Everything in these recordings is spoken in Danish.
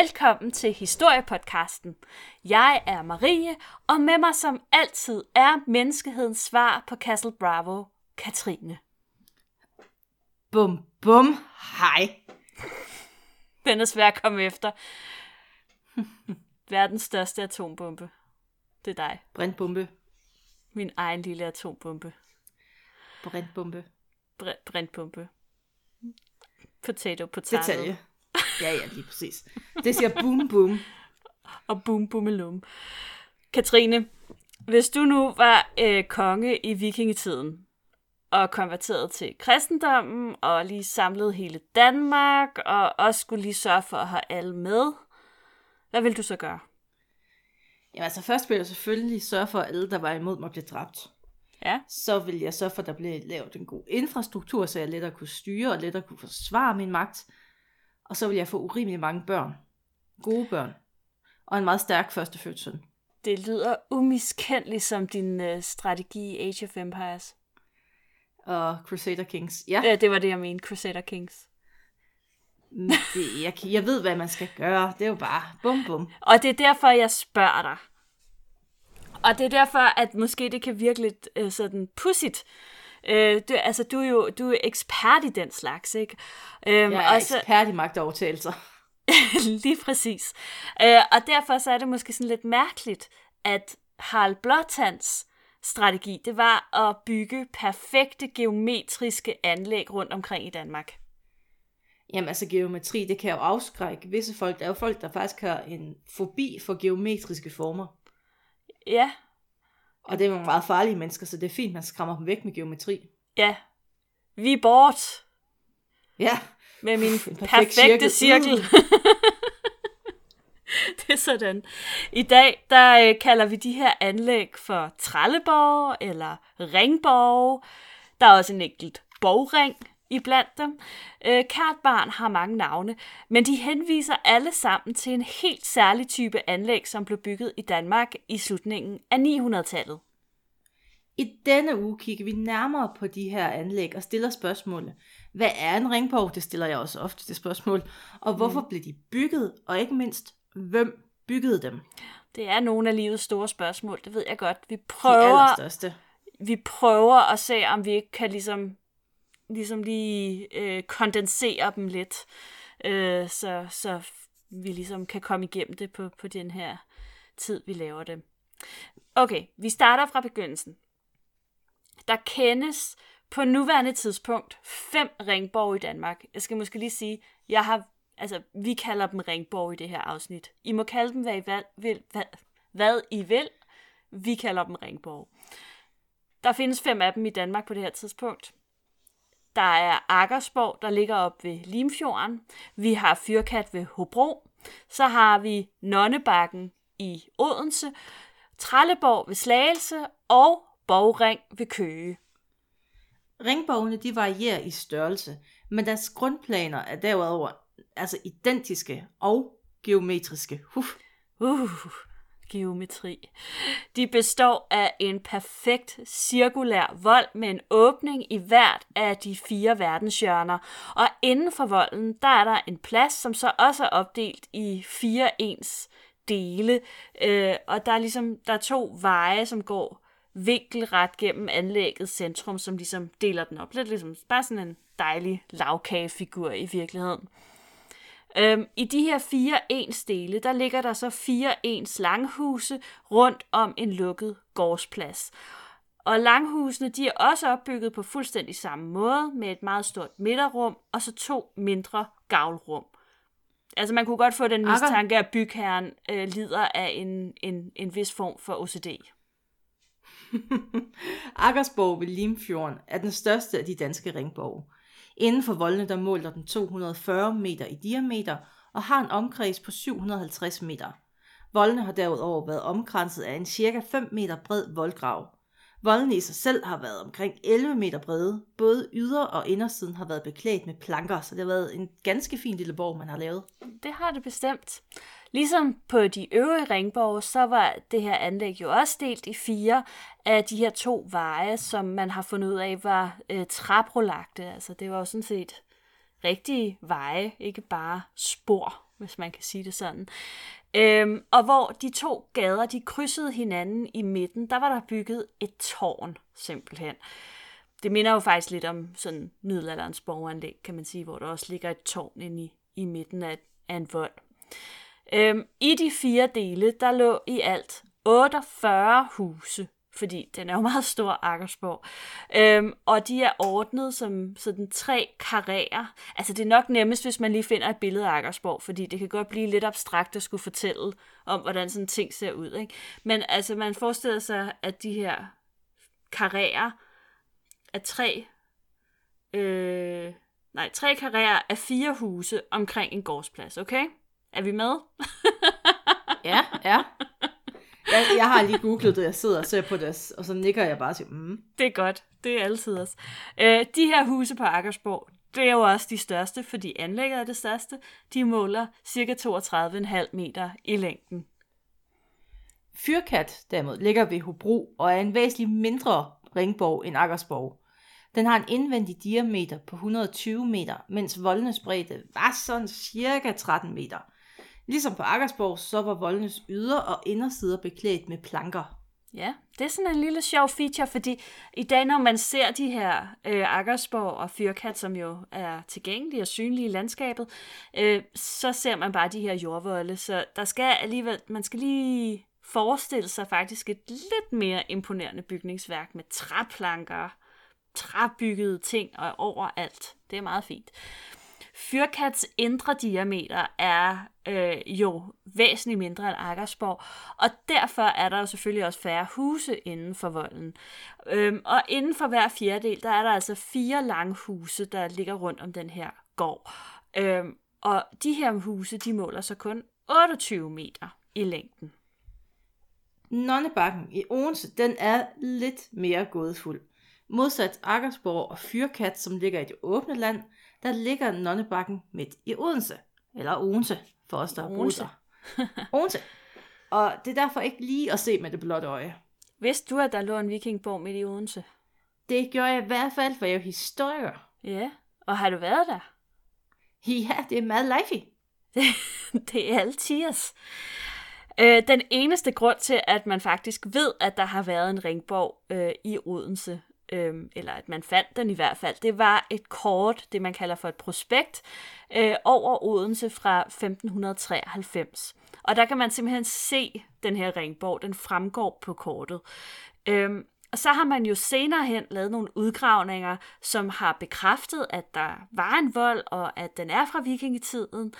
Velkommen til Historiepodcasten. Jeg er Marie, og med mig som altid er menneskehedens svar på Castle Bravo, Katrine. Bum, bum, hej. Den er svær at komme efter. Verdens største atombombe. Det er dig. Brintbombe, Min egen lille atombombe. brintbombe, Br- brintbombe. Potato, potato. detalje. Ja, ja, lige præcis. Det siger boom, boom. og boom boomelum. Katrine, hvis du nu var øh, konge i vikingetiden, og konverteret til kristendommen, og lige samlede hele Danmark, og også skulle lige sørge for at have alle med, hvad vil du så gøre? Jamen altså, først vil jeg selvfølgelig sørge for, at alle, der var imod mig, blev dræbt. Ja, Så vil jeg sørge for, at der blev lavet en god infrastruktur, så jeg lettere kunne styre og lettere kunne forsvare min magt. Og så vil jeg få urimelig mange børn. Gode børn. Og en meget stærk første fødsel. det lyder umiskendeligt som din øh, strategi i Age of Empires. Og Crusader Kings. Ja, Ja, det var det, jeg mente, Crusader Kings. det, jeg, jeg ved, hvad man skal gøre. Det er jo bare bum, bum. Og det er derfor, jeg spørger dig. Og det er derfor, at måske det kan virke lidt øh, sådan pudsigt. Øh, du, altså, du er jo du er ekspert i den slags, ikke? Øhm, Jeg er og så, ekspert i magtovertagelser. lige præcis. Øh, og derfor så er det måske sådan lidt mærkeligt, at Harald Blåtands strategi, det var at bygge perfekte geometriske anlæg rundt omkring i Danmark. Jamen altså geometri, det kan jo afskrække visse folk. Der er jo folk, der faktisk har en fobi for geometriske former. Ja, Og det er nogle meget farlige mennesker, så det er fint, man skræmmer dem væk med geometri. ja. Vi er bort Ja, med min En perfekt perfekte cirkel. cirkel. det er sådan. I dag, der øh, kalder vi de her anlæg for trælleborg eller ringborg. Der er også en enkelt borgring i blandt dem. Øh, kært barn har mange navne, men de henviser alle sammen til en helt særlig type anlæg, som blev bygget i Danmark i slutningen af 900-tallet. I denne uge kigger vi nærmere på de her anlæg og stiller spørgsmålet. Hvad er en ringborg? Det stiller jeg også ofte det spørgsmål. Og hvorfor blev de bygget? Og ikke mindst, hvem byggede dem? Det er nogle af livets store spørgsmål, det ved jeg godt. Vi prøver vi prøver at se, om vi ikke kan ligesom, ligesom lige øh, kondensere dem lidt, øh, så, så vi ligesom kan komme igennem det på, på den her tid, vi laver det. Okay, vi starter fra begyndelsen. Der kendes på nuværende tidspunkt fem ringborg i Danmark. Jeg skal måske lige sige, jeg har, altså, vi kalder dem ringborg i det her afsnit. I må kalde dem, hvad I vil, vil hvad, hvad I vil. Vi kalder dem ringborg. Der findes fem af dem i Danmark på det her tidspunkt. Der er Akersborg, der ligger op ved Limfjorden. Vi har Fyrkat ved Hobro. Så har vi Nonnebakken i Odense. Trelleborg ved Slagelse og Borgring ved Køge. Ringborgene de varierer i størrelse, men deres grundplaner er derudover altså identiske og geometriske. Huff. Uh, geometri. De består af en perfekt cirkulær vold med en åbning i hvert af de fire verdenshjørner. Og inden for volden, der er der en plads, som så også er opdelt i fire ens dele. Øh, og der er ligesom der er to veje, som går vinkelret gennem anlæggets centrum, som ligesom deler den op. Lidt ligesom bare sådan en dejlig lavkagefigur i virkeligheden. Øhm, I de her fire ens dele, der ligger der så fire ens langhuse rundt om en lukket gårdsplads. Og langhusene, de er også opbygget på fuldstændig samme måde, med et meget stort midterrum, og så to mindre gavlrum. Altså man kunne godt få den mistanke, at bygherren øh, lider af en, en, en vis form for OCD. Akersborg ved Limfjorden er den største af de danske ringborge. Inden for voldene der måler den 240 meter i diameter og har en omkreds på 750 meter. Voldene har derudover været omkranset af en cirka 5 meter bred voldgrav. Voldene i sig selv har været omkring 11 meter brede. Både yder- og indersiden har været beklædt med planker, så det har været en ganske fin lille borg, man har lavet. Det har det bestemt. Ligesom på de øvrige ringborge, så var det her anlæg jo også delt i fire af de her to veje, som man har fundet ud af var øh, traprolagte. Altså det var jo sådan set rigtige veje, ikke bare spor. hvis man kan sige det sådan. Øhm, og hvor de to gader, de krydsede hinanden i midten, der var der bygget et tårn, simpelthen. Det minder jo faktisk lidt om sådan middelalderens borgeranlæg, kan man sige, hvor der også ligger et tårn inde i, i midten af, af en vold. Øhm, I de fire dele, der lå i alt 48 huse, fordi den er jo meget stor, Akersborg. Øhm, og de er ordnet som sådan tre karrierer. Altså det er nok nemmest, hvis man lige finder et billede af Akersborg, fordi det kan godt blive lidt abstrakt at skulle fortælle om, hvordan sådan ting ser ud. Ikke? Men altså man forestiller sig, at de her karrierer er tre, øh, nej, tre karrierer af fire huse omkring en gårdsplads, okay? Er vi med? Ja, ja. Jeg, jeg har lige googlet det, jeg sidder og ser på det, og så nikker jeg bare til, mm. Det er godt. Det er altid os. Øh, de her huse på Akkersborg, det er jo også de største, fordi anlægget er det største. De måler cirka 32,5 meter i længden. Fyrkat derimod ligger ved Hobro og er en væsentligt mindre ringborg end Akkersborg. Den har en indvendig diameter på 120 meter, mens voldenes bredde var sådan cirka 13 meter. Ligesom på Akersborg, så var voldenes yder- og indersider beklædt med planker. Ja, det er sådan en lille sjov feature, fordi i dag, når man ser de her øh, Akersborg og Fyrkat, som jo er tilgængelige og synlige i landskabet, øh, så ser man bare de her jordvolde. Så der skal alligevel, man skal lige forestille sig faktisk et lidt mere imponerende bygningsværk med træplanker, træbyggede ting og overalt. Det er meget fint. Fyrkats indre diameter er øh, jo væsentligt mindre end Akersborg, og derfor er der jo selvfølgelig også færre huse inden for volden. Øhm, og inden for hver fjerdedel, der er der altså fire lange huse, der ligger rundt om den her gård. Øhm, og de her huse, de måler så kun 28 meter i længden. Nonnebakken i Odense, den er lidt mere gådefuld. Modsat Akersborg og Fyrkat, som ligger i det åbne land, der ligger Nonnebakken midt i Odense. Eller Odense, for os, der boet Odense. Og det er derfor ikke lige at se med det blotte øje. Vidste du, at der lå en vikingborg midt i Odense? Det gjorde jeg i hvert fald, for jeg er jo historiker. Ja, og har du været der? Ja, det er meget lifey. det er altiers. Øh, den eneste grund til, at man faktisk ved, at der har været en ringborg øh, i Odense, øhm, eller at man fandt den i hvert fald, det var et kort, det man kalder for et prospekt, øh, over Odense fra 1593. Og der kan man simpelthen se den her ringborg, den fremgår på kortet. Øhm, og så har man jo senere hen lavet nogle udgravninger, som har bekræftet, at der var en vold, og at den er fra vikingetiden.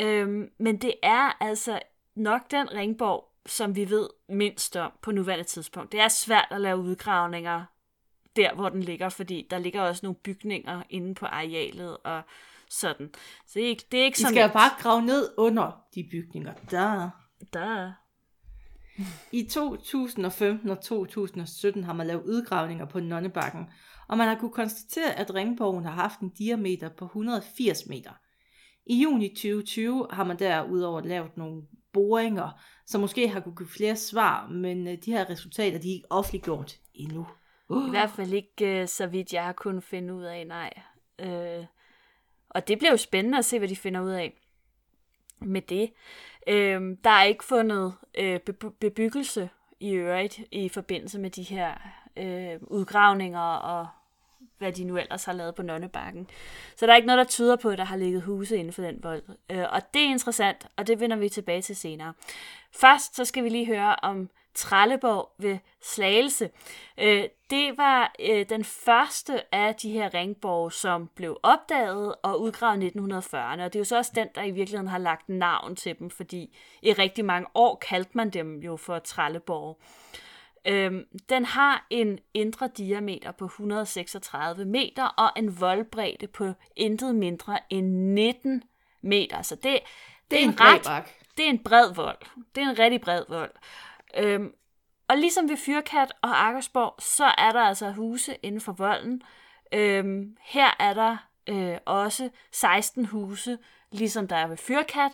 Øhm, men det er altså nok den ringborg, som vi ved mindst om på nuværende tidspunkt. Det er svært at lave udgravninger der, hvor den ligger, fordi der ligger også nogle bygninger inde på arealet og sådan. Så det er ikke, det er ikke sådan... skal jo bare grave ned under de bygninger. Der. Der. I 2015 og 2017 har man lavet udgravninger på Nonnebakken, og man har kunne konstatere, at ringborgen har haft en diameter på 180 meter. I juni 2020 har man derudover lavet nogle boringer, som måske har kunne give flere svar, men øh, de her resultater de er ikke offentliggjort endnu. I hvert fald ikke øh, så vidt jeg har kunnet finde ud af, nej. Øh, og det bliver jo spændende at se, hvad de finder ud af med det. Øh, der er ikke fundet øh, beb- bebyggelse i øvrigt i forbindelse med de her øh, udgravninger og hvad de nu ellers har lavet på Nonnebakken. Så der er ikke noget, der tyder på, at der har ligget huse inden for den vold. Øh, og det er interessant, og det vender vi tilbage til senere. Først så skal vi lige høre om Trelleborg ved Slagelse. Øh, det var øh, den første af de her ringborg, som blev opdaget og udgravet i 1940'erne. Og det er jo så også den, der i virkeligheden har lagt navn til dem, fordi i rigtig mange år kaldte man dem jo for Trelleborg. Øhm, den har en indre diameter på 136 meter og en voldbredde på intet mindre end 19 meter. Så det, det, Det er en ret, bred bak. det er en bred vold. Det er en rigtig bred vold. Øhm, og ligesom ved Fyrkat og Akersborg, så er der altså huse inden for volden. Øhm, her er der øh, også 16 huse, ligesom der er ved Fyrkat.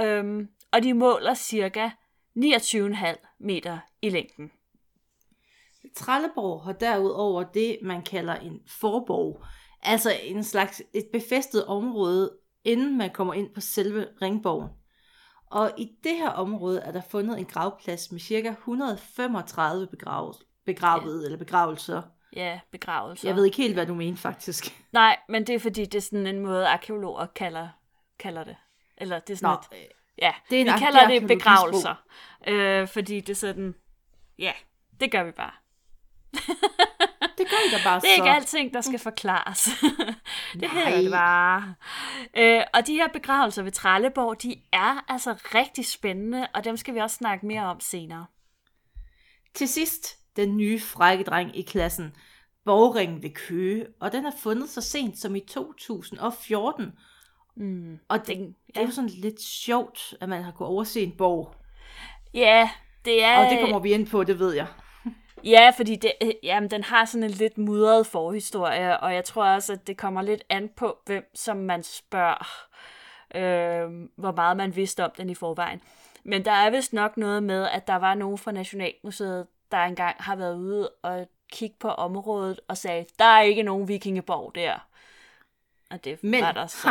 Øhm, og de måler cirka 29,5 meter i længden. Trelleborg har derudover det, man kalder en forborg, altså en slags et befæstet område inden man kommer ind på selve ringborgen. Og i det her område er der fundet en gravplads med ca. 135 begravet, begravet ja. eller begravelser. Ja, begravelser. Jeg ved ikke helt, hvad du mener faktisk. Nej, men det er fordi, det er sådan en måde, arkeologer kalder, kalder det. Eller det er sådan Nå, et, ja, det er en vi kalder det er begravelser. Øh, fordi det er sådan, ja, det gør vi bare. det gør I da bare Det er så. ikke alting, der skal forklares. det hedder det bare. Øh, og de her begravelser ved Trelleborg, de er altså rigtig spændende, og dem skal vi også snakke mere om senere. Til sidst, den nye frække dreng i klassen, Borgringen ved Køge, og den er fundet så sent som i 2014. Mm. Og det, Den- det er jo sådan lidt sjovt, at man har kunnet overse en borg. Ja, det er... Og det kommer vi ind på, det ved jeg. Ja, fordi det, øh, jamen, den har sådan en lidt mudret forhistorie, og jeg tror også, at det kommer lidt an på, hvem som man spørger, øh, hvor meget man vidste om den i forvejen. Men der er vist nok noget med, at der var nogen fra Nationalmuseet, der engang har været ude og kigge på området og sagde, der er ikke nogen vikingeborg der. Og det Men, var der så.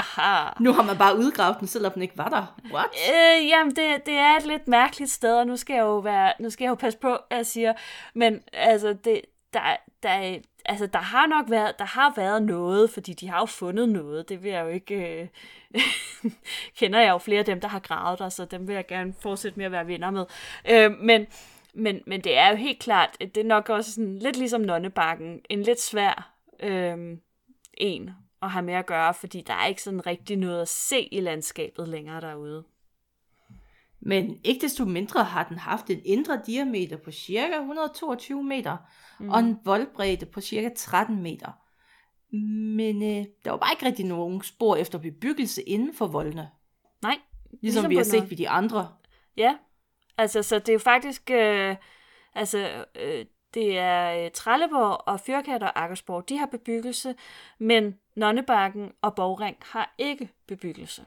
nu har man bare udgravet den, selvom den ikke var der. What? Øh, jamen, det, det er et lidt mærkeligt sted, og nu skal jeg jo, være, nu skal jeg jo passe på, hvad jeg siger. Men altså, det, der, der, altså, der har nok været, der har været noget, fordi de har jo fundet noget. Det vil jeg jo ikke... Øh, kender jeg jo flere af dem, der har gravet der, så dem vil jeg gerne fortsætte med at være venner med. Øh, men, men, men det er jo helt klart, det er nok også sådan, lidt ligesom Nonnebakken, en lidt svær øh, en at have med at gøre, fordi der er ikke sådan rigtig noget at se i landskabet længere derude. Men ikke desto mindre har den haft en indre diameter på ca. 122 meter, mm. og en voldbredde på ca. 13 meter. Men øh, der var bare ikke rigtig nogen spor efter bebyggelse inden for voldene. Nej. Ligesom, ligesom vi har set ved de andre. Ja, altså så det er jo faktisk, øh, altså øh, det er øh, Trelleborg og Fyrkat og Akersborg, de har bebyggelse, men Nonnebakken og Borgring har ikke bebyggelse.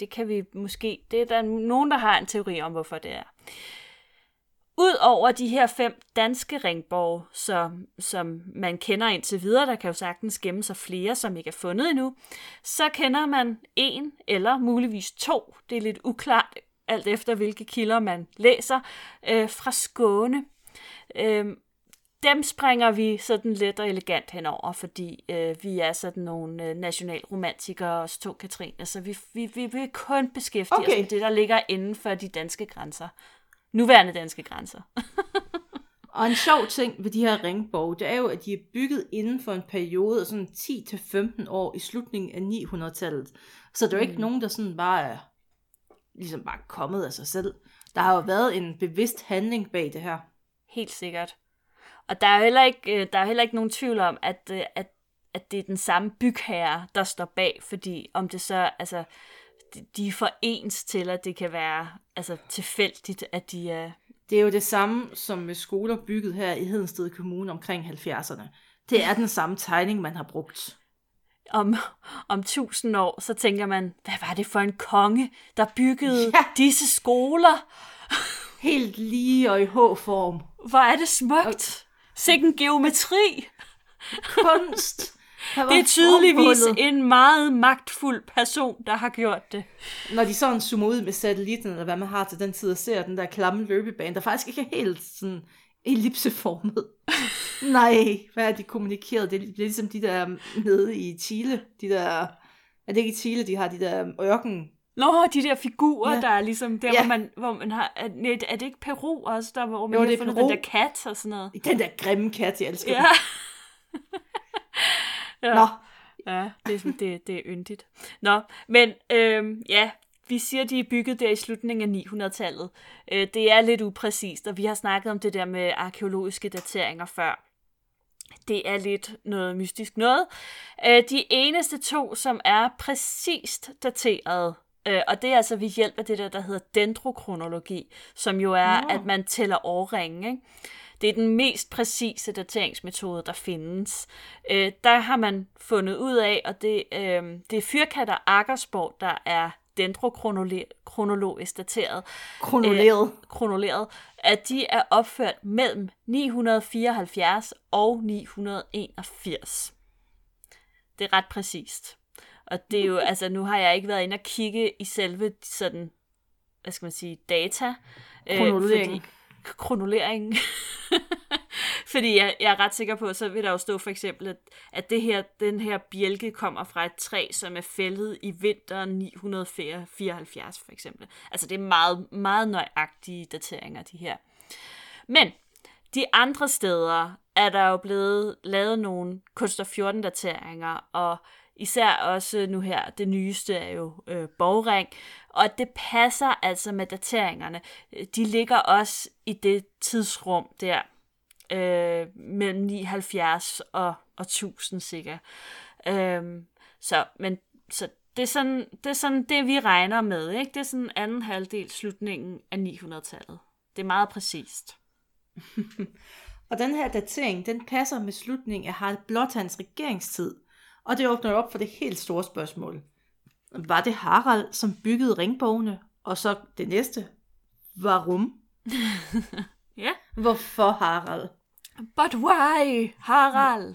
Det kan vi måske, det er der nogen, der har en teori om, hvorfor det er. Udover de her fem danske ringborg, som, som man kender indtil videre, der kan jo sagtens gemme sig flere, som ikke er fundet endnu, så kender man en eller muligvis to, det er lidt uklart, alt efter hvilke kilder man læser, øh, fra Skåne. Øh, dem springer vi sådan let og elegant henover, fordi øh, vi er sådan nogle øh, nationalromantikere, os to Katrine, så vi, vi, vi vil kun beskæftige okay. os med det, der ligger inden for de danske grænser. Nuværende danske grænser. Og en sjov ting ved de her ringborg, det er jo, at de er bygget inden for en periode af sådan 10-15 år i slutningen af 900-tallet. Så der er jo ikke nogen, der sådan bare er ligesom bare kommet af sig selv. Der har jo været en bevidst handling bag det her. Helt sikkert. Og der er jo heller ikke, øh, der er heller ikke nogen tvivl om, at, øh, at, at det er den samme bygherre, der står bag, fordi om det så, altså, de- de er for ens til, at det kan være altså, tilfældigt, at de er... Det er jo det samme som med skoler bygget her i Hedensted Kommune omkring 70'erne. Det er den samme tegning, man har brugt. Om, om tusind år, så tænker man, hvad var det for en konge, der byggede Ja. disse skoler? Helt lige og i H-form. Hvor er det smukt! Sikken geometri! Kunst. Det er tydeligvis formålet. en meget magtfuld person, der har gjort det. Når de sådan zoomer ud med satellitten, eller hvad man har til den tid, og ser den der klamme løbebane, der faktisk ikke er helt sådan ellipseformet. Nej, hvad er de kommunikeret? Det er ligesom de der nede i Chile, de der, er det ikke i Chile, de har de der ørken, Nå, de der figurer, ja. Der er ligesom der, ja. Hvor, man, hvor man har... Er, er det ikke Peru også, der hvor man Jo, har fundet Peru. den der kat og sådan noget? den der grimme kat, jeg elsker Ja. ja. Nå, Ja, det er, sådan- det, det er yndigt. Nå, men øhm, ja, vi siger, de er bygget der i slutningen af 900-tallet. Øh, det er lidt upræcist, og vi har snakket om det der med arkeologiske dateringer før. Det er lidt noget mystisk noget. Øh, de eneste to, som er præcist dateret, øh, og det er altså ved hjælp af det der, der hedder dendrokronologi, som jo er, Nå. at man tæller årringe. Ikke? Det er den mest præcise dateringsmetode, der findes. Øh, der har man fundet ud af, og det, øh, det er Fyrkatter Akkersborg, der er dendrokronologisk dateret, kronoleret. kronoleret, at de er opført mellem 974 og 981. Det er ret præcist. Og det er jo, altså nu har jeg ikke været inde og kigge i selve sådan, hvad skal man sige, data. Kronolering. Øh, fordi, kronolering. fordi jeg, jeg er ret sikker på, så vil der jo stå for eksempel, at, at det her, den her bjælke kommer fra et træ, som er fældet i vinteren 974 for eksempel. Altså det er meget, meget nøjagtige dateringer, de her. Men de andre steder er der jo blevet lavet nogle Kunster 14 dateringer, og især også øh, nu her, det nyeste er jo øh, Borgring, og det passer altså med dateringerne. Øh, de ligger også i det tidsrum der, øh, mellem 79 og, og 1000 sikkert. Øh, så, men, så det er, sådan, det er sådan det, vi regner med. Ikke? Det er sådan anden halvdel slutningen af 900-tallet. Det er meget præcist. og den her datering, den passer med slutningen af Harald Blåtands regeringstid, og det åbner op for det helt store spørgsmål. Var det Harald, som byggede ringbogene, og så det næste? Varum? ja. Hvorfor Harald? But why, Harald?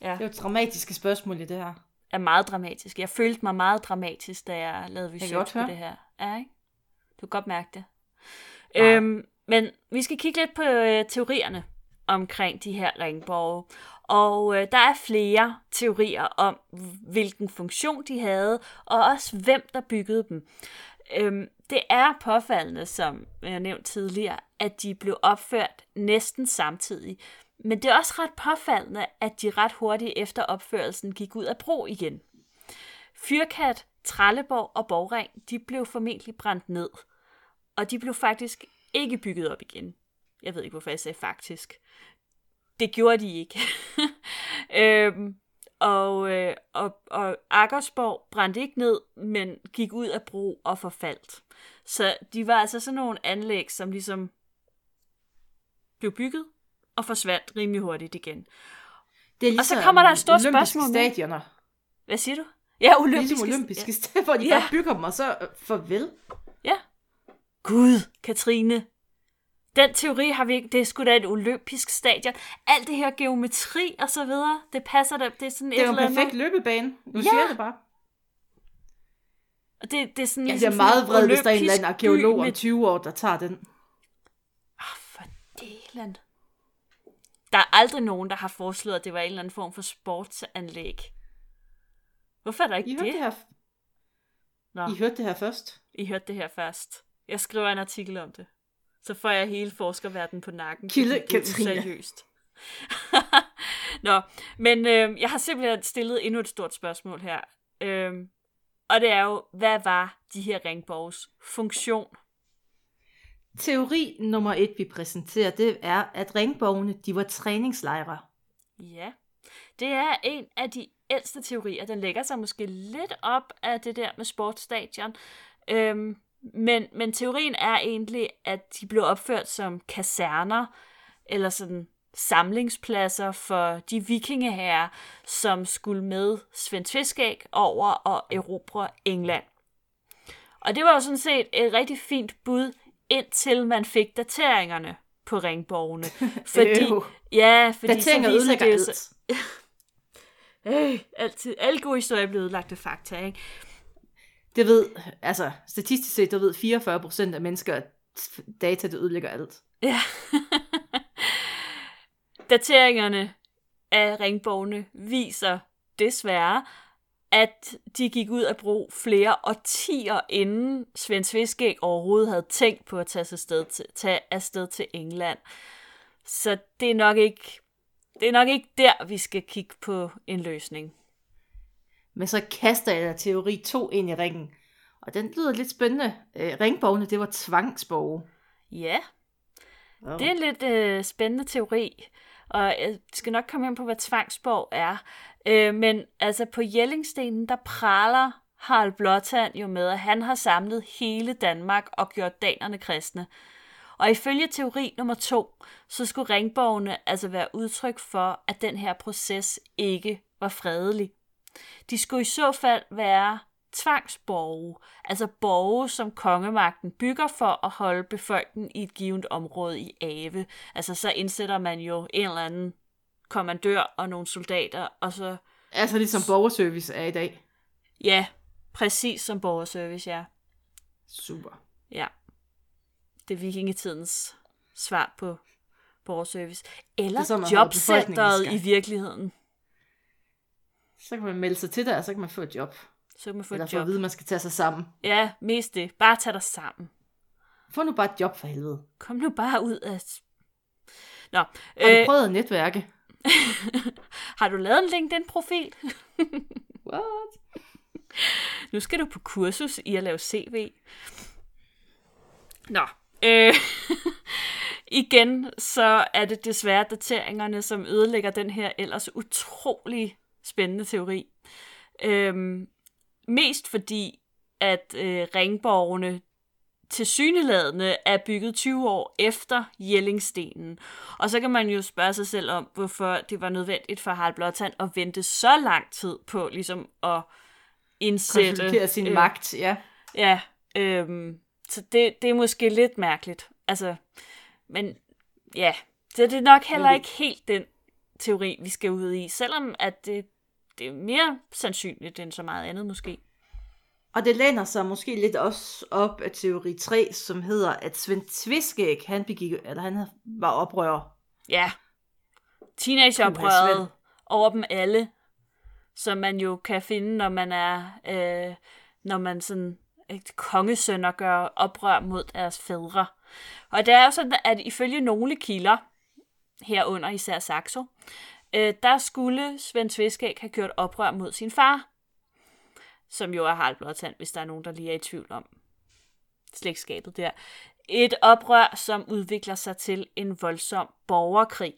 Ja. Det er jo dramatiske spørgsmål i det her. Er meget dramatisk. Jeg følte mig meget dramatisk, da jeg lavede research på det her. Ja, ikke? Du kan godt mærke det. Ja. Øhm, men vi skal kigge lidt på øh, teorierne omkring de her ringborge. Og øh, der er flere teorier om, hvilken funktion de havde, og også hvem der byggede dem. Øhm, det er påfaldende, som jeg nævnte tidligere, at de blev opført næsten samtidig. Men det er også ret påfaldende, at de ret hurtigt efter opførelsen gik ud af brug igen. Fyrkat, Trelleborg og Borgring, de blev formentlig brændt ned. Og de blev faktisk ikke bygget op igen. Jeg ved ikke, hvorfor jeg sagde faktisk. Det gjorde de ikke. øhm, og, øh, og, og Akkersborg brændte ikke ned, men gik ud af brug og forfaldt. Så de var altså sådan nogle anlæg, som ligesom blev bygget og forsvandt rimelig hurtigt igen. Det er ligesom og så kommer der et stort spørgsmål med. stadioner. Hvad siger du? Ja, olympiske, ligesom olympiske ja. stadioner, hvor de ja. bare bygger dem, og så øh, farvel. Ja. Gud, Katrine, den teori har vi ikke. Det er sgu da et olympisk stadion. Alt det her geometri og så videre, det passer da. Det er sådan det er et jo en perfekt løbebane. Nu ja. siger det bare. Og det, det er sådan Jeg bliver meget vred, hvis der er en eller anden arkeolog om 20 år, der tager den. Ah, for delen. Der er aldrig nogen, der har foreslået, at det var en eller anden form for sportsanlæg. Hvorfor er der ikke I det? det her... Nå. I hørte det her først. I hørte det her først. Jeg skriver en artikel om det. Så får jeg hele forskerverdenen på nakken. Kilde Katrine. Seriøst. Nå, men øh, jeg har simpelthen stillet endnu et stort spørgsmål her. Øh, og det er jo, hvad var de her ringborgs funktion? Teori nummer et, vi præsenterer, det er, at ringborgene, de var træningslejre. Ja, det er en af de ældste teorier. Den lægger sig måske lidt op af det der med sportsstadion. Øhm, men, men teorien er egentlig, at de blev opført som kaserner, eller sådan samlingspladser for de vikingeherrer, som skulle med Svend Tviskæg over og erobre England. Og det var jo sådan set et rigtig fint bud, indtil man fik dateringerne på ringborgene. Fordi, ja, fordi Dateringer så viser det jo så... øh, altid, alle gode historier er blevet lagt af fakta, ikke? Det ved, altså statistisk set, der ved 44 procent af mennesker, at data, det ødelægger alt. Ja. Dateringerne af ringborgene viser desværre, at de gik ud af brug flere årtier inden Svend Sviskæg overhovedet havde tænkt på at tage afsted til, tage afsted til England. Så det er nok ikke det er nok ikke der, vi skal kigge på en løsning. Men så kaster jeg teori 2 ind i ringen. Og den lyder lidt spændende. Øh, ringborgene, det var tvangsborge. Ja, oh. det er en lidt øh, spændende teori. Og jeg skal nok komme ind på, hvad tvangsborg er. Øh, men altså på Jellingstenen, der praler Harald Blåtand jo med, at han har samlet hele Danmark og gjort danerne kristne. Og ifølge teori nummer to, så skulle ringborgene altså være udtryk for, at den her proces ikke var fredelig. De skulle i så fald være tvangsborge, altså borge, som kongemagten bygger for at holde befolkningen i et givet område i ave. Altså så indsætter man jo en eller anden kommandør og nogle soldater, og så... Altså ligesom borgerservice er i dag. Ja, præcis som borgerservice, ja. Super. Ja. Det er vikingetidens svar på borgerservice. Eller Det er i i virkeligheden. Så kan man melde sig til der, og så kan man få et job. Så kan man få Eller et få at job. vide, at man skal tage sig sammen. Ja, mest det. Bare tag dig sammen. Få nu bare et job for helvede. Kom nu bare ud af... Nå, Har du øh, prøvet at netværke? har du lavet en LinkedIn-profil? What? Nu skal du på kursus i at lave CV. Nå, øh, igen så er det desværre dateringerne, som ødelægger den her ellers utrolig spændende teori. Øhm, mest fordi, at øh, ringborgene til syneladende er bygget 20 år efter Jellingstenen. Og så kan man jo spørge sig selv om, hvorfor det var nødvendigt for Harald Blåtand at vente så lang tid på ligesom at indsætte... Konsolidere sin øh, øh. magt, ja. Ja, øhm, så det, det er måske lidt mærkeligt. Altså, men ja, så det er nok heller ikke helt den teori, vi skal ud i, selvom at det, det er mere sandsynligt end så meget andet måske. Og det læner sig måske lidt også op af teori 3, som hedder, at Svend Tviskæg, han, begik, eller han var oprører. Ja, teenageoprøret over dem alle, som man jo kan finde, når man er, øh, når man sådan et kongesønner gør oprør mod deres fædre. Og det er jo sådan, at ifølge nogle kilder, herunder især Saxo, øh, der skulle Svend Tveskæg have gjort oprør mod sin far, som jo er Harald Blåtand, hvis der er nogen, der lige er i tvivl om slægtskabet der. Et oprør, som udvikler sig til en voldsom borgerkrig.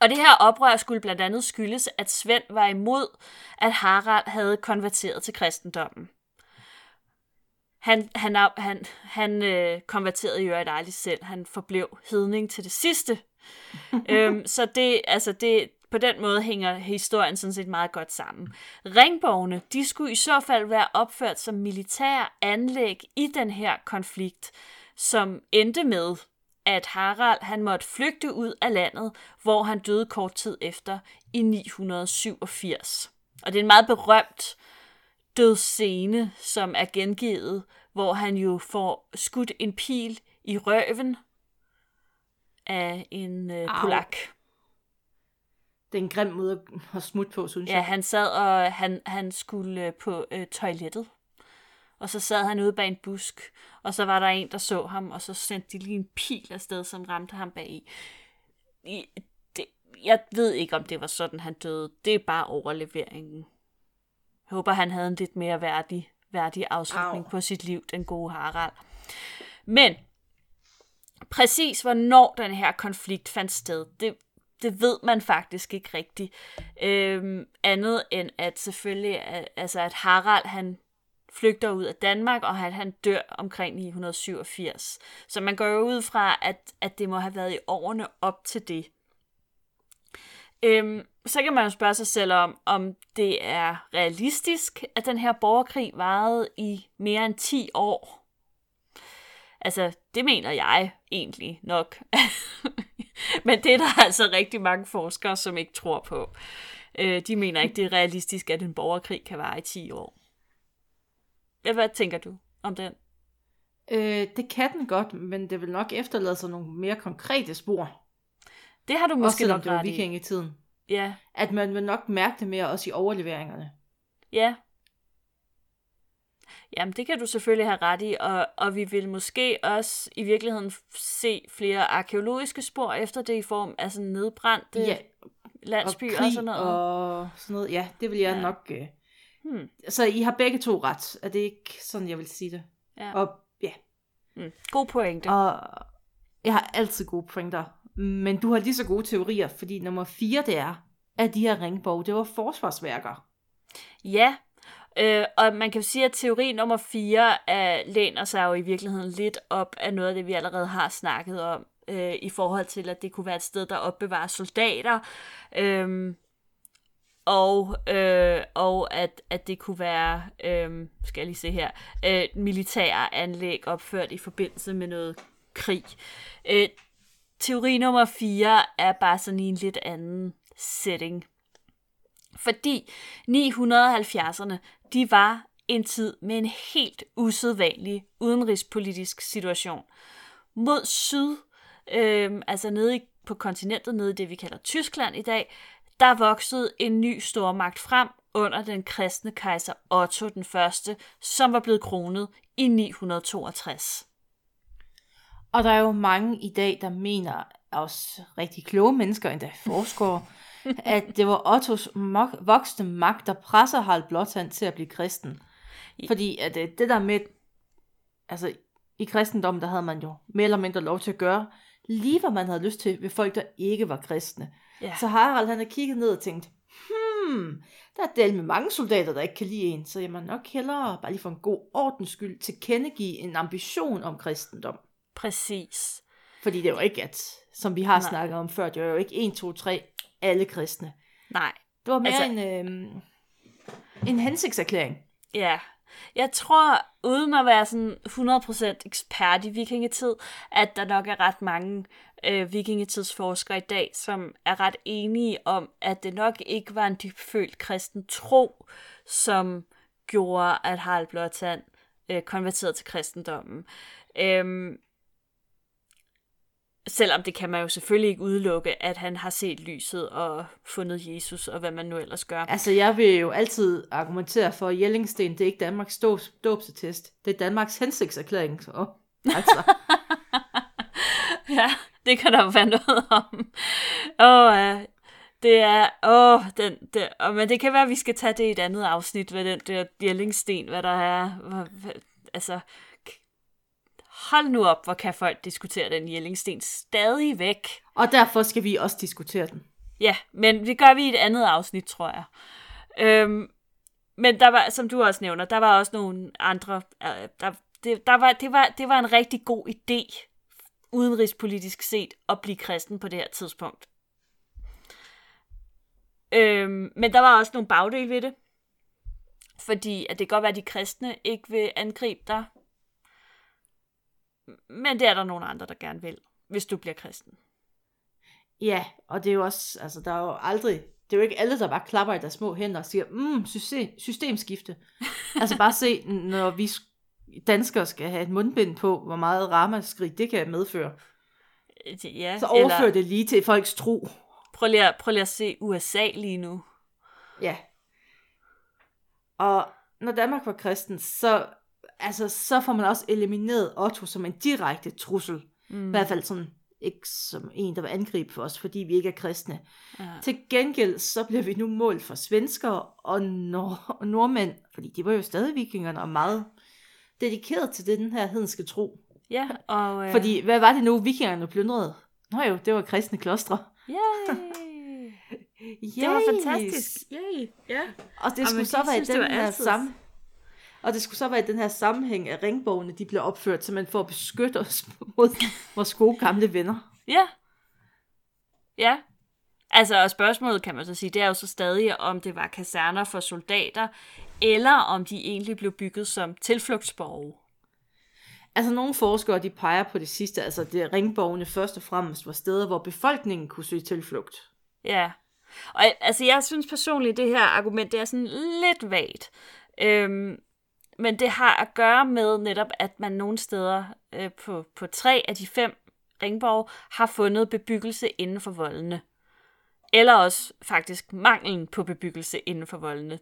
Og det her oprør skulle blandt andet skyldes, at Svend var imod, at Harald havde konverteret til kristendommen. Han, han, han, han øh, konverterede jo et aldrig selv. Han forblev hedning til det sidste. øhm, så det, altså det, på den måde hænger historien sådan set meget godt sammen. Ringborgene, de skulle i så fald være opført som militære anlæg i den her konflikt, som endte med, at Harald han måtte flygte ud af landet, hvor han døde kort tid efter i 987. Og det er en meget berømt dødsscene, som er gengivet, hvor han jo får skudt en pil i røven af en øh, Au. polak. Det er en grim måde at smutte på, synes Ja, jeg. han sad og han, han skulle øh, på øh, toilettet. Og så sad han ude bag en busk, og så var der en, der så ham, og så sendte de lige en pil afsted, som ramte ham bag i. I det, jeg ved ikke, om det var sådan, han døde. Det er bare overleveringen. Jeg håber, han havde en lidt mere værdig, værdig afslutning Au. på sit liv, den gode Harald. Men præcis hvornår den her konflikt fandt sted, det, det ved man faktisk ikke rigtigt. Øhm, andet end at selvfølgelig, at, altså at Harald han flygter ud af Danmark, og at han dør omkring 987. Så man går jo ud fra, at, at det må have været i årene op til det. Øhm, så kan man jo spørge sig selv om, om det er realistisk, at den her borgerkrig varede i mere end 10 år. Altså, det mener jeg egentlig nok. Men det er der altså rigtig mange forskere, som ikke tror på. Øh, de mener ikke, det er realistisk, at en borgerkrig kan vare i 10 år. Hvad tænker du om den? Øh, det kan den godt, men det vil nok efterlade sig nogle mere konkrete spor. Det har du Også måske selvom nok det var vikingetiden. Ja, At man vil nok mærke det mere også i overleveringerne. ja. Jamen, det kan du selvfølgelig have ret i, og, og vi vil måske også i virkeligheden se flere arkeologiske spor efter det i form af sådan nedbrændte Ja, og landsbyer og, krig sådan noget. og sådan noget. Ja, det vil jeg ja. nok... Øh. Hmm. Så I har begge to ret. Er det ikke sådan, jeg vil sige det? Ja. Og ja, Mm. God pointe. og jeg har altid gode pointer. Men du har lige så gode teorier, fordi nummer 4 det er, at de her ringborg, det var forsvarsværker. Ja, øh, og man kan jo sige, at teori nummer 4 er, øh, læner sig jo i virkeligheden lidt op af noget af det, vi allerede har snakket om, øh, i forhold til, at det kunne være et sted, der opbevarer soldater, øh, og, øh, og at, at det kunne være, øh, skal jeg lige se her, øh, militære anlæg opført i forbindelse med noget krig. Øh, teori nummer 4 er bare sådan i en lidt anden setting. Fordi 970'erne, de var en tid med en helt usædvanlig udenrigspolitisk situation. Mod syd, øh, altså nede i, på kontinentet, nede i det vi kalder Tyskland i dag, der voksede en ny stormagt frem under den kristne kejser Otto den første, som var blevet kronet i 962. Og der er jo mange i dag, der mener, også rigtig kloge mennesker, endda forskere, at det var Ottos voksne magt, der presser Harald Blåtand til at blive kristen. Fordi at det, øh, det der med, altså i kristendommen, der havde man jo mere eller mindre lov til at gøre, lige hvad man havde lyst til ved folk, der ikke var kristne. Ja. Så Harald han har kigget ned og tænkt, hmm, der er del med mange soldater, der ikke kan lide en, så jeg må nok hellere, bare lige for en god ordens skyld, tilkendegive en ambition om kristendom. Præcis. Fordi det er jo ikke, at, som vi har Nej. snakket om før, det var jo ikke 1, 2, 3, alle kristne. Nej. Det var mere altså, en, øh, en hensigtserklæring. Ja, jeg tror, uden at være sådan 100% ekspert i vikingetid, at der nok er ret mange øh, vikingetidsforskere i dag, som er ret enige om, at det nok ikke var en dybfølt kristen tro, som gjorde, at Harald Blåtand øh, konverterede til kristendommen. Øhm, Selvom det kan man jo selvfølgelig ikke udelukke, at han har set lyset og fundet Jesus, og hvad man nu ellers gør. Altså, jeg vil jo altid argumentere for, at Jellingsten, det er ikke Danmarks dåbsetest. Det er Danmarks hensigtserklæring. Så, altså. ja, det kan der jo være noget om. Åh, uh, det er, åh, den, det, og, men det kan være, at vi skal tage det i et andet afsnit, hvad den der Jellingsten, hvad der er, hvad, hvad, altså, hold nu op, hvor kan folk diskutere den Jellingsten stadig væk. Og derfor skal vi også diskutere den. Ja, men det gør vi i et andet afsnit, tror jeg. Øhm, men der var, som du også nævner, der var også nogle andre, øh, der, det, der var, det, var, det var en rigtig god idé, udenrigspolitisk set, at blive kristen på det her tidspunkt. Øhm, men der var også nogle bagdel ved det. Fordi at det kan godt være, at de kristne ikke vil angribe dig men det er der nogle andre, der gerne vil, hvis du bliver kristen. Ja, og det er jo også, altså der er jo aldrig, det er jo ikke alle, der bare klapper i deres små hænder og siger, mm, system, systemskifte. altså bare se, når vi danskere skal have et mundbind på, hvor meget ramaskrig det kan medføre. Øh, ja, så overfør eller... det lige til folks tro. Prøv lige, at, prøv lige at se USA lige nu. Ja. Og når Danmark var kristen, så altså, så får man også elimineret Otto som en direkte trussel. Mm. I hvert fald sådan, ikke som en, der vil angribe for os, fordi vi ikke er kristne. Ja. Til gengæld, så bliver vi nu mål for svensker og, nord- og nordmænd, fordi de var jo stadig vikingerne og meget dedikeret til den her hedenske tro. Ja, og... Øh... Fordi, hvad var det nu, vikingerne plyndrede? Nå jo, det var kristne klostre. Yay! Det var fantastisk. Yay. Ja. Og det skulle så være den her samme og det skulle så være i den her sammenhæng af ringborgene, de blev opført, så man får beskytte os mod vores gode gamle venner. Ja. Ja. Altså, og spørgsmålet kan man så sige, det er jo så stadig, om det var kaserner for soldater, eller om de egentlig blev bygget som tilflugtsborge. Altså, nogle forskere, de peger på det sidste, altså det ringborgene først og fremmest var steder, hvor befolkningen kunne søge tilflugt. Ja. Og altså, jeg synes personligt, det her argument, det er sådan lidt vagt. Øhm, men det har at gøre med netop, at man nogle steder øh, på, på tre af de fem ringborg har fundet bebyggelse inden for voldene. Eller også faktisk manglen på bebyggelse inden for voldene.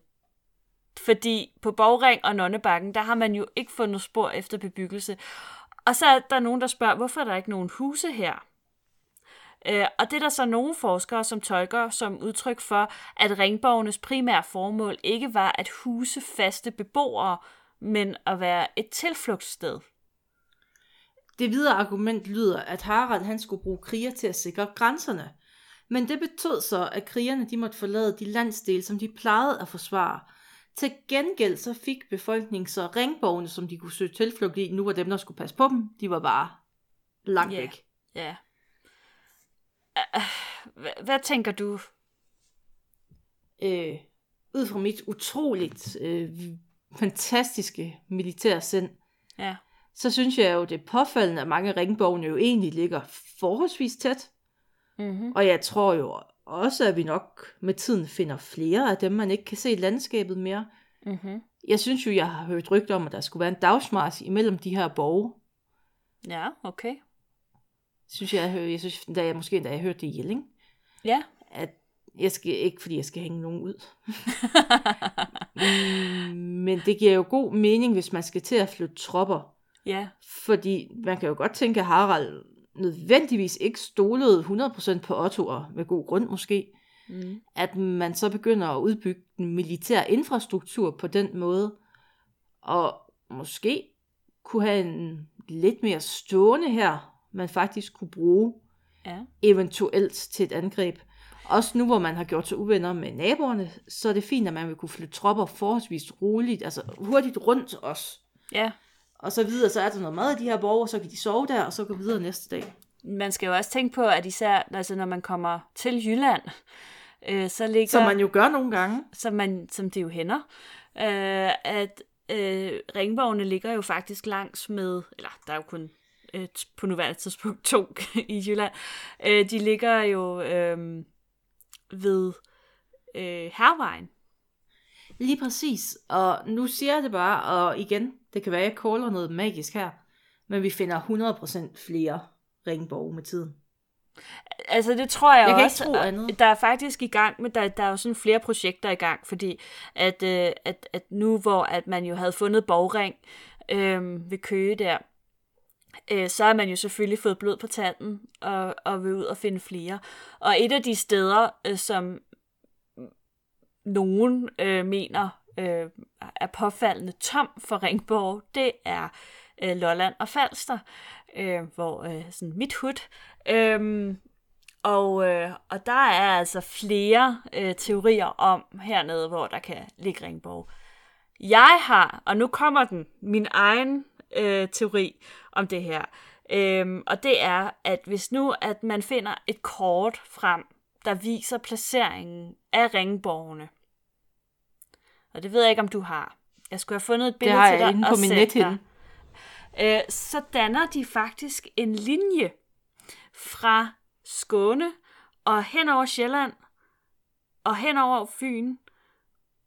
Fordi på Borgring og Nonnebakken, der har man jo ikke fundet spor efter bebyggelse. Og så er der nogen, der spørger, hvorfor er der ikke nogen huse her? Øh, og det er der så nogle forskere, som tolker som udtryk for, at ringborgenes primære formål ikke var at huse faste beboere, men at være et tilflugtssted. Det videre argument lyder, at Harald han skulle bruge kriger til at sikre grænserne. Men det betød så, at krigerne de måtte forlade de landsdele, som de plejede at forsvare. Til gengæld så fik befolkningen så ringborgene, som de kunne søge tilflugt i. Nu var dem, der skulle passe på dem, de var bare langt yeah. væk. Ja. Yeah. Uh, hvad tænker du? Øh, ud fra mit utroligt øh, fantastiske sind, ja. så synes jeg jo, det er påfaldende, at mange ringborgene jo egentlig ligger forholdsvis tæt. Mm-hmm. Og jeg tror jo også, at vi nok med tiden finder flere af dem, man ikke kan se i landskabet mere. Mm-hmm. Jeg synes jo, jeg har hørt rygter om, at der skulle være en dagsmars imellem de her borge. Ja, okay. Synes jeg, jeg, jeg synes, da jeg måske da jeg hørte det i Jelling, Ja. at jeg skal ikke, fordi jeg skal hænge nogen ud. Men det giver jo god mening, hvis man skal til at flytte tropper. ja, Fordi man kan jo godt tænke, at Harald nødvendigvis ikke stolede 100% på Otto, og med god grund måske, mm. at man så begynder at udbygge den militære infrastruktur på den måde, og måske kunne have en lidt mere stående her, man faktisk kunne bruge ja. eventuelt til et angreb. Også nu, hvor man har gjort sig uvenner med naboerne, så er det fint, at man vil kunne flytte tropper forholdsvis roligt, altså hurtigt rundt også. Ja, Og så videre, så er der noget mad i de her borgere, så kan de sove der, og så gå videre næste dag. man skal jo også tænke på, at især altså, når man kommer til Jylland, øh, så ligger... Som man jo gør nogle gange. som, man, som det jo hænder, øh, at øh, ringborgene ligger jo faktisk langs med, eller der er jo kun øh, på nuværende tidspunkt to i Jylland, øh, de ligger jo øh, ved øh, Hervejen. Lige præcis. Og nu siger jeg det bare, og igen, det kan være, at jeg caller noget magisk her, men vi finder 100% flere ringborge med tiden. Altså det tror jeg, Jeg kan ikke også. tro og andet. Der er faktisk i gang med, der, der er jo sådan flere projekter i gang, fordi at, øh, at, at nu hvor at man jo havde fundet borgring øh, ved Køge der, øh, så har man jo selvfølgelig fået blod på tanden og, og vil ud og finde flere. Og et af de steder, øh, som nogen øh, mener øh, er påfaldende tom for Ringborg, det er øh, Lolland og Falster, øh, hvor øh, sådan mit hud. Øh, og, øh, og der er altså flere øh, teorier om hernede, hvor der kan ligge Ringborg. Jeg har, og nu kommer den, min egen øh, teori om det her. Øhm, og det er, at hvis nu at man finder et kort frem, der viser placeringen af ringborgene, og det ved jeg ikke, om du har. Jeg skulle have fundet et billede til dig inde og på min sætte nethinde. Øh, så danner de faktisk en linje fra Skåne og hen over Sjælland og hen over Fyn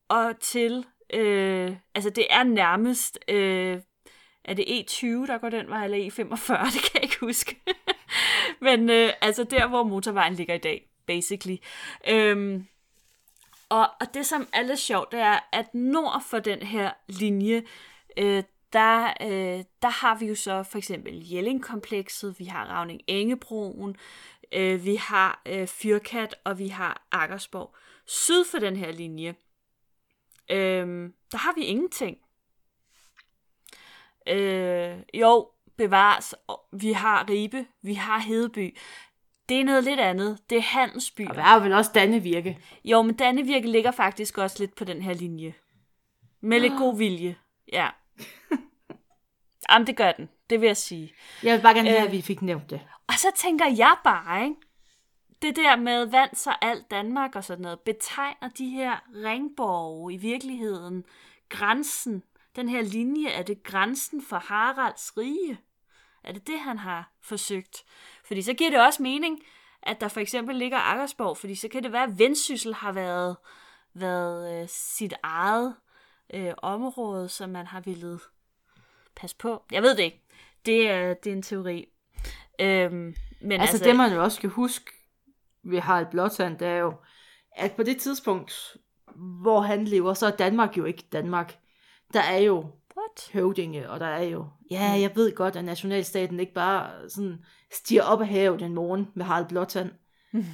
og til, øh, altså det er nærmest, øh, er det E20, der går den vej, eller E45, det kan jeg ikke huske. Men øh, altså der, hvor motorvejen ligger i dag, basically. Øhm, og, og det, som er lidt sjovt, det er, at nord for den her linje, øh, der, øh, der har vi jo så for eksempel Jellingkomplekset, vi har Ravning Engebroen, øh, vi har øh, Fyrkat, og vi har Akersborg. Syd for den her linje, øh, der har vi ingenting. Øh, jo, bevares, vi har Ribe, vi har Hedeby. Det er noget lidt andet. Det er handelsbyer. Og der er vel også Dannevirke. Jo, men Dannevirke ligger faktisk også lidt på den her linje. Med lidt god vilje. Ja. Jamen, det gør den. Det vil jeg sige. Jeg vil bare gerne have, Øh. at vi fik nævnt det. Og så tænker jeg bare, ikke? Det der med vand så alt Danmark og sådan noget, betegner de her ringborge i virkeligheden grænsen, den her linje, er det grænsen for Haralds rige? Er det det, han har forsøgt? Fordi så giver det også mening, at der for eksempel ligger Akkersborg, fordi så kan det være, at Vendsyssel har været, været øh, sit eget øh, område, som man har ville passe på. Jeg ved det ikke. Det er, det er en teori. Øhm, men Altså, altså, altså, det man jo også skal huske ved Harald Blåtand, det er jo, at på det tidspunkt, hvor han lever, så er Danmark jo ikke Danmark. Der er jo What? høvdinge, og der er jo, ja, jeg ved godt, at nationalstaten ikke bare sådan stiger op af havet en morgen med Harald Blåtand.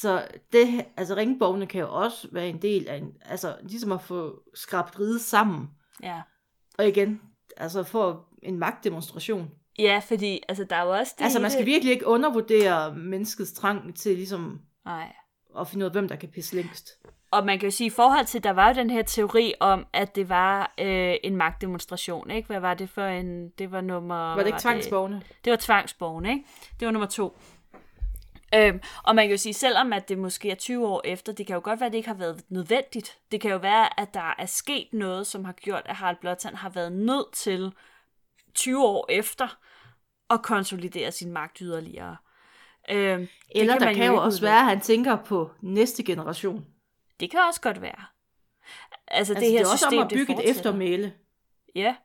Så det, altså ringborgene kan jo også være en del af, en, altså ligesom at få skrabt riget sammen. Ja. Og igen, altså for en magtdemonstration. Ja, fordi altså, der er jo også det Altså man skal virkelig ikke undervurdere menneskets trang til ligesom Nej. at finde ud af, hvem der kan pisse længst. Og man kan jo sige, i forhold til, der var jo den her teori om, at det var øh, en magtdemonstration, ikke? Hvad var det for en... Det var nummer... Var det ikke tvangsborgene? Det, det var tvangsborgen, ikke? Det var nummer to. Øhm, og man kan jo sige, selvom at det måske er 20 år efter, det kan jo godt være, at det ikke har været nødvendigt. Det kan jo være, at der er sket noget, som har gjort, at Harald Blåtand har været nødt til 20 år efter at konsolidere sin magt yderligere. Øhm, Eller der man kan jo også være, at han tænker på næste generation. Det kan også godt være. altså, Altså, det her det er også system, om at bygge et eftermæle. Ja,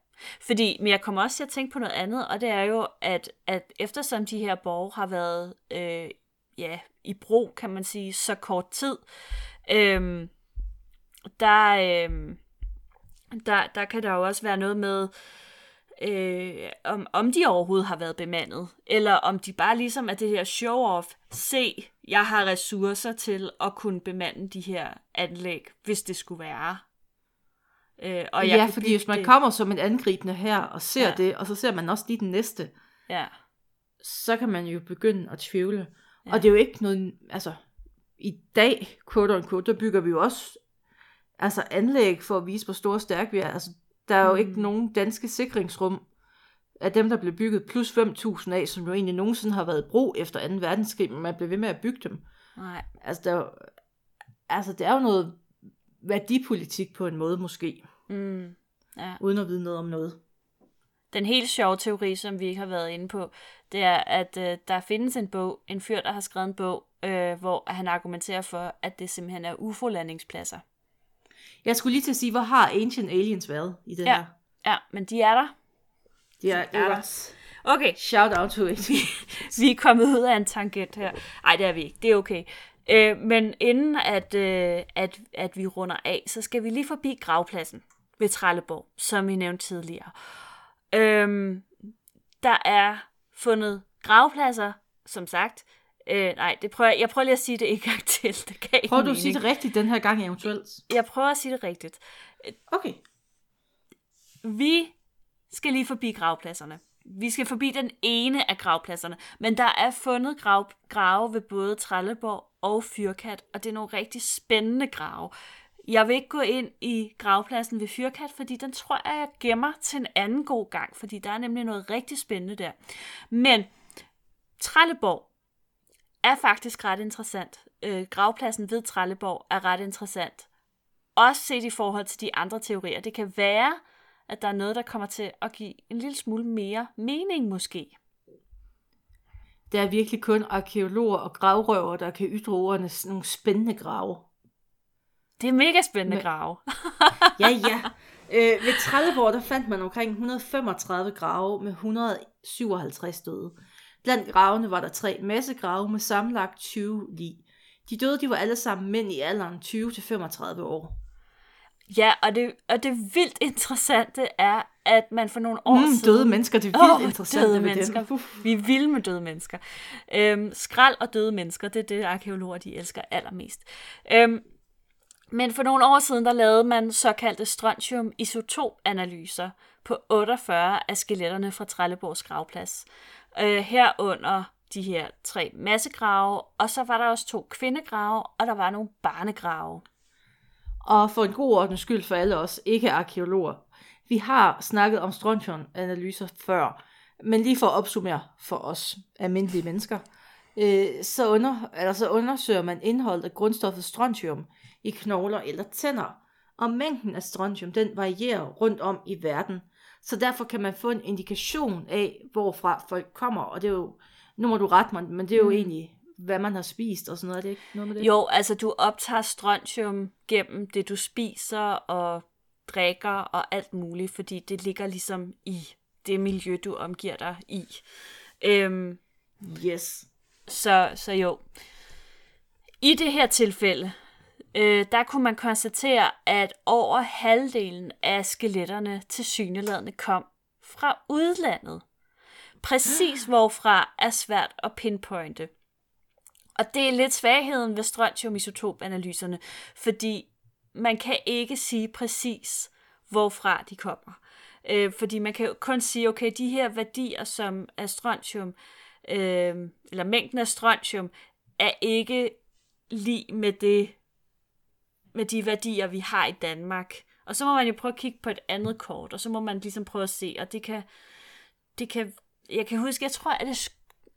fordi, men jeg kommer også til at tænke på noget andet, og det er jo, at, at eftersom de her borgere har været øh, ja, i brug, kan man sige, så kort tid, øh, der, øh, der, der kan der jo også være noget med, øh, om, om de overhovedet har været bemandet, eller om de bare ligesom er det her show-off, se, jeg har ressourcer til at kunne bemande de her anlæg, hvis det skulle være. Øh, og jeg ja, fordi hvis man det. kommer som en angribende her og ser Ja. det, og så ser man også lige den næste, Ja. så kan man jo begynde at tvivle. Ja. Og det er jo ikke noget, altså i dag, quote on quote, der bygger vi jo også altså anlæg for at vise, hvor store og stærke vi er. Altså, der er jo Mm. ikke nogen danske sikringsrum af dem, der blev bygget, plus 5.000 af, som jo egentlig nogensinde har været brug efter 2. verdenskrig, men man blev ved med at bygge dem. Nej. Altså, der, er jo- altså, det er jo noget værdipolitik på en måde måske, Mm. Ja. uden at vide noget om noget. Den helt sjove teori, som vi ikke har været inde på, det er, at øh, der findes en bog, en fyr, der har skrevet en bog, øh, hvor han argumenterer for, at det simpelthen er UFO-landingspladser. Jeg skulle lige til at sige, hvor har Ancient Aliens været i det Ja. her? Ja, men de er der. De er, er der. er Okay, Shout out to it. vi er kommet ud af en tangent her. Nej, det er vi ikke. Det er okay. Øh, men inden at, øh, at, at vi runder af, så skal vi lige forbi gravpladsen ved Trelleborg, som vi nævnte tidligere. Øhm, der er fundet gravpladser, som sagt. Øh, nej, det prøver, jeg prøver lige at sige det en gang til. Det kan Prøver du mening. at sige det rigtigt den her gang eventuelt? Jeg prøver at sige det rigtigt. Okay. Vi skal lige forbi gravpladserne. Vi skal forbi den ene af gravpladserne, men der er fundet grav, grave ved både Trelleborg og Fyrkat, og det er nogle rigtig spændende grave. Jeg vil ikke gå ind i gravpladsen ved Fyrkat, fordi den tror jeg, jeg gemmer til en anden god gang, fordi der er nemlig noget rigtig spændende der. Men Trelleborg er faktisk ret interessant. Øh, gravpladsen ved Trelleborg er ret interessant. Også set i forhold til de andre teorier. Det kan være, at der er noget, der kommer til at give en lille smule mere mening måske. Der er virkelig kun arkeologer og gravrøver, der kan ytre ordene nogle spændende grave. Det er mega spændende Men- grave. Ja, ja. Øh, ved Trelleborg, der fandt man omkring 135 grave med 157 døde. Blandt gravene var der tre massegrave med sammenlagt 20 lig. De døde, de var alle sammen mænd i alderen 20-35 år. Ja, og det, og det vildt interessante er, at man for nogle år Mm, siden... døde mennesker, det er vildt Åh, interessant døde mennesker. dem. Vi er vilde med døde mennesker. Øhm, skrald og døde mennesker, det er det, arkeologer de elsker allermest. Øhm, men for nogle år siden, der lavede man såkaldte strontium-isotop-analyser på 48 af skeletterne fra Trelleborgs gravplads. Øh, herunder de her tre massegrave, og så var der også to kvindegrave, og der var nogle barnegrave. Og for en god ordens skyld for alle os ikke arkeologer. Vi har snakket om strontium-analyser før, men lige for at opsummere for os almindelige mennesker, øh, så, under, altså undersøger man indholdet af grundstoffet strontium i knogler eller tænder. Og mængden af strontium, den varierer rundt om i verden. Så derfor kan man få en indikation af, hvorfra folk kommer. Og det er jo, nu må du rette mig, men det er jo Mm. egentlig, hvad man har spist og sådan noget. Er det ikke noget med det? Jo, altså du optager strontium gennem det, du spiser og drikker og alt muligt, fordi det ligger ligesom i det miljø, du omgiver dig i. Øhm, Yes. så, så jo. I det her tilfælde, øh, der kunne man konstatere, at over halvdelen af skeletterne til syneladende kom fra udlandet. Præcis hvorfra er svært at pinpointe. Og det er lidt svagheden ved strontium-isotop-analyserne, fordi man kan ikke sige præcis, hvorfra de kommer. Øh, fordi man kan kun sige, okay, de her værdier, som er strontium, øh, eller mængden af strontium, er ikke lige med det, med de værdier, vi har i Danmark. Og så må man jo prøve at kigge på et andet kort, og så må man ligesom prøve at se, og det kan, det kan, jeg kan huske, jeg tror, at det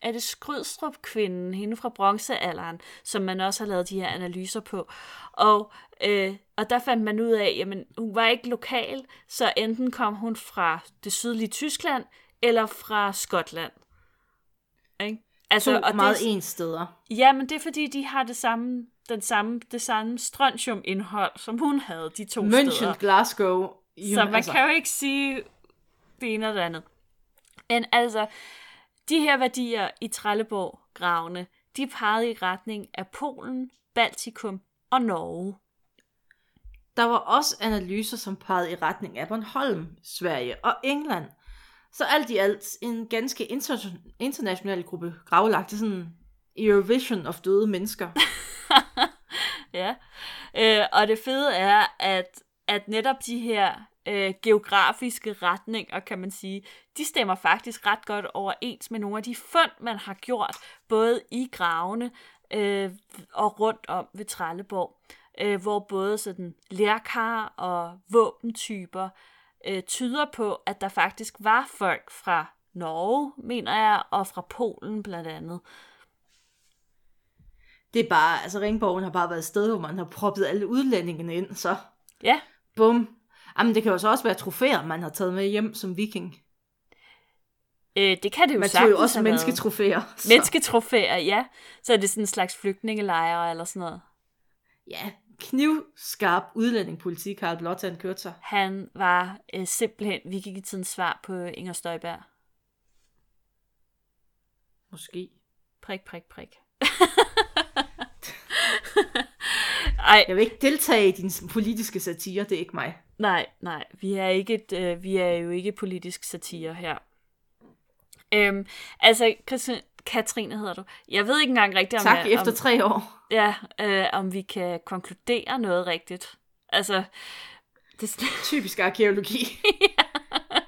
er det Skrydstrup-kvinden, hende fra bronzealderen, som man også har lavet de her analyser på. Og, øh, og der fandt man ud af, jamen hun var ikke lokal, så enten kom hun fra det sydlige Tyskland, eller fra Skotland. Ikke? Altså, to og meget det, ens steder. Ja, men det er fordi, de har det samme, den samme, det samme strontium-indhold, som hun havde de to München, steder. Glasgow. Så man altså. kan jo ikke sige det ene eller det andet. Men altså, de her værdier i Trelleborg-gravene, de pegede i retning af Polen, Baltikum og Norge. Der var også analyser, som pegede i retning af Bornholm, Sverige og England. Så alt i alt en ganske inter- international gruppe gravlagte, sådan Eurovision of døde mennesker. ja, øh, og det fede er, at, at netop de her øh, geografiske retninger, kan man sige, de stemmer faktisk ret godt overens med nogle af de fund, man har gjort, både i gravene øh, og rundt om ved Trelleborg, øh, hvor både sådan lærkar og våbentyper øh, tyder på, at der faktisk var folk fra Norge, mener jeg, og fra Polen blandt andet. Det er bare, altså Ringborgen har bare været et sted, hvor man har proppet alle udlændingene ind, så Ja, bum. Jamen, det kan jo så også være trofæer, man har taget med hjem som viking. øh, det kan det jo Man tog jo også mennesketrofæer. så- Mennesketrofæer, ja. Så er det sådan en slags flygtningelejre eller sådan noget. Ja, knivskarp udlændingepolitik Karl Blåtand kørte sig. Han var øh, simpelthen vikingetidens svar på Inger Støjberg. Måske. Prik, prik, prik. Ej, Jeg vil ikke deltage i din politiske satire, det er ikke mig. nej, nej. Vi er, ikke et, øh, vi er jo ikke politisk satire her. Øhm, altså, Christine, Katrine hedder du. Jeg ved ikke engang rigtigt, om, Tak, jeg, efter om, tre år. ja, øh, om vi kan konkludere noget rigtigt. Altså, det, Typisk arkeologi.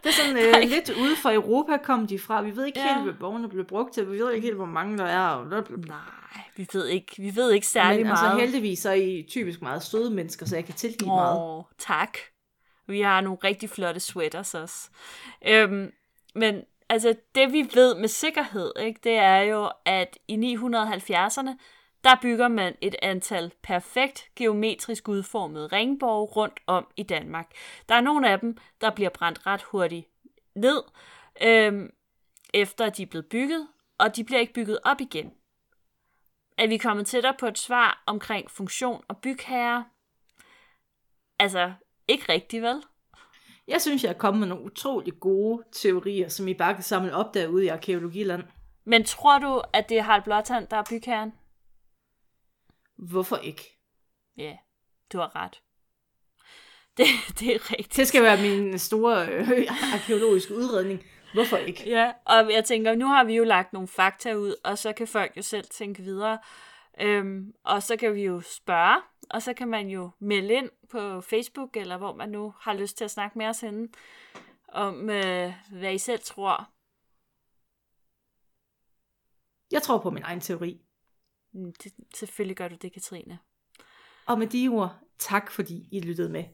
Det er sådan øh, lidt ude fra Europa kom de fra. Vi ved ikke Ja. helt, hvad borgerne blev brugt til. Vi ved ikke helt, hvor mange der er. Og blablabla. nej, vi ved ikke, vi ved ikke særlig Men meget. altså heldigvis så er I typisk meget søde mennesker, så jeg kan tilgive meget. Åh, tak. Vi har nogle rigtig flotte sweaters også. Øhm, men altså, det vi ved med sikkerhed, ikke, det er jo, at i 970'erne, der bygger man et antal perfekt geometrisk udformede ringborge rundt om i Danmark. Der er nogle af dem, der bliver brændt ret hurtigt ned, øhm, efter de er blevet bygget, og de bliver ikke bygget op igen. Er vi kommet tættere på et svar omkring funktion og bygherre? Altså, ikke rigtigt, vel? Jeg synes, jeg er kommet med nogle utrolig gode teorier, som I bare kan samle op derude i arkeologiland. Men tror du, at det er Harald Blåtand, der er bygherren? Hvorfor ikke? Ja, du har ret. Det, det er rigtigt. Det skal være min store øh, arkeologiske udredning. Hvorfor ikke? Ja, og jeg tænker, nu har vi jo lagt nogle fakta ud, og så kan folk jo selv tænke videre. Øhm, og så kan vi jo spørge, og så kan man jo melde ind på Facebook, eller hvor man nu har lyst til at snakke med os henne, om øh, hvad I selv tror. Jeg tror på min egen teori. Mm, Det, selvfølgelig gør du det, Katrine. Og med de ord, tak fordi I lyttede med.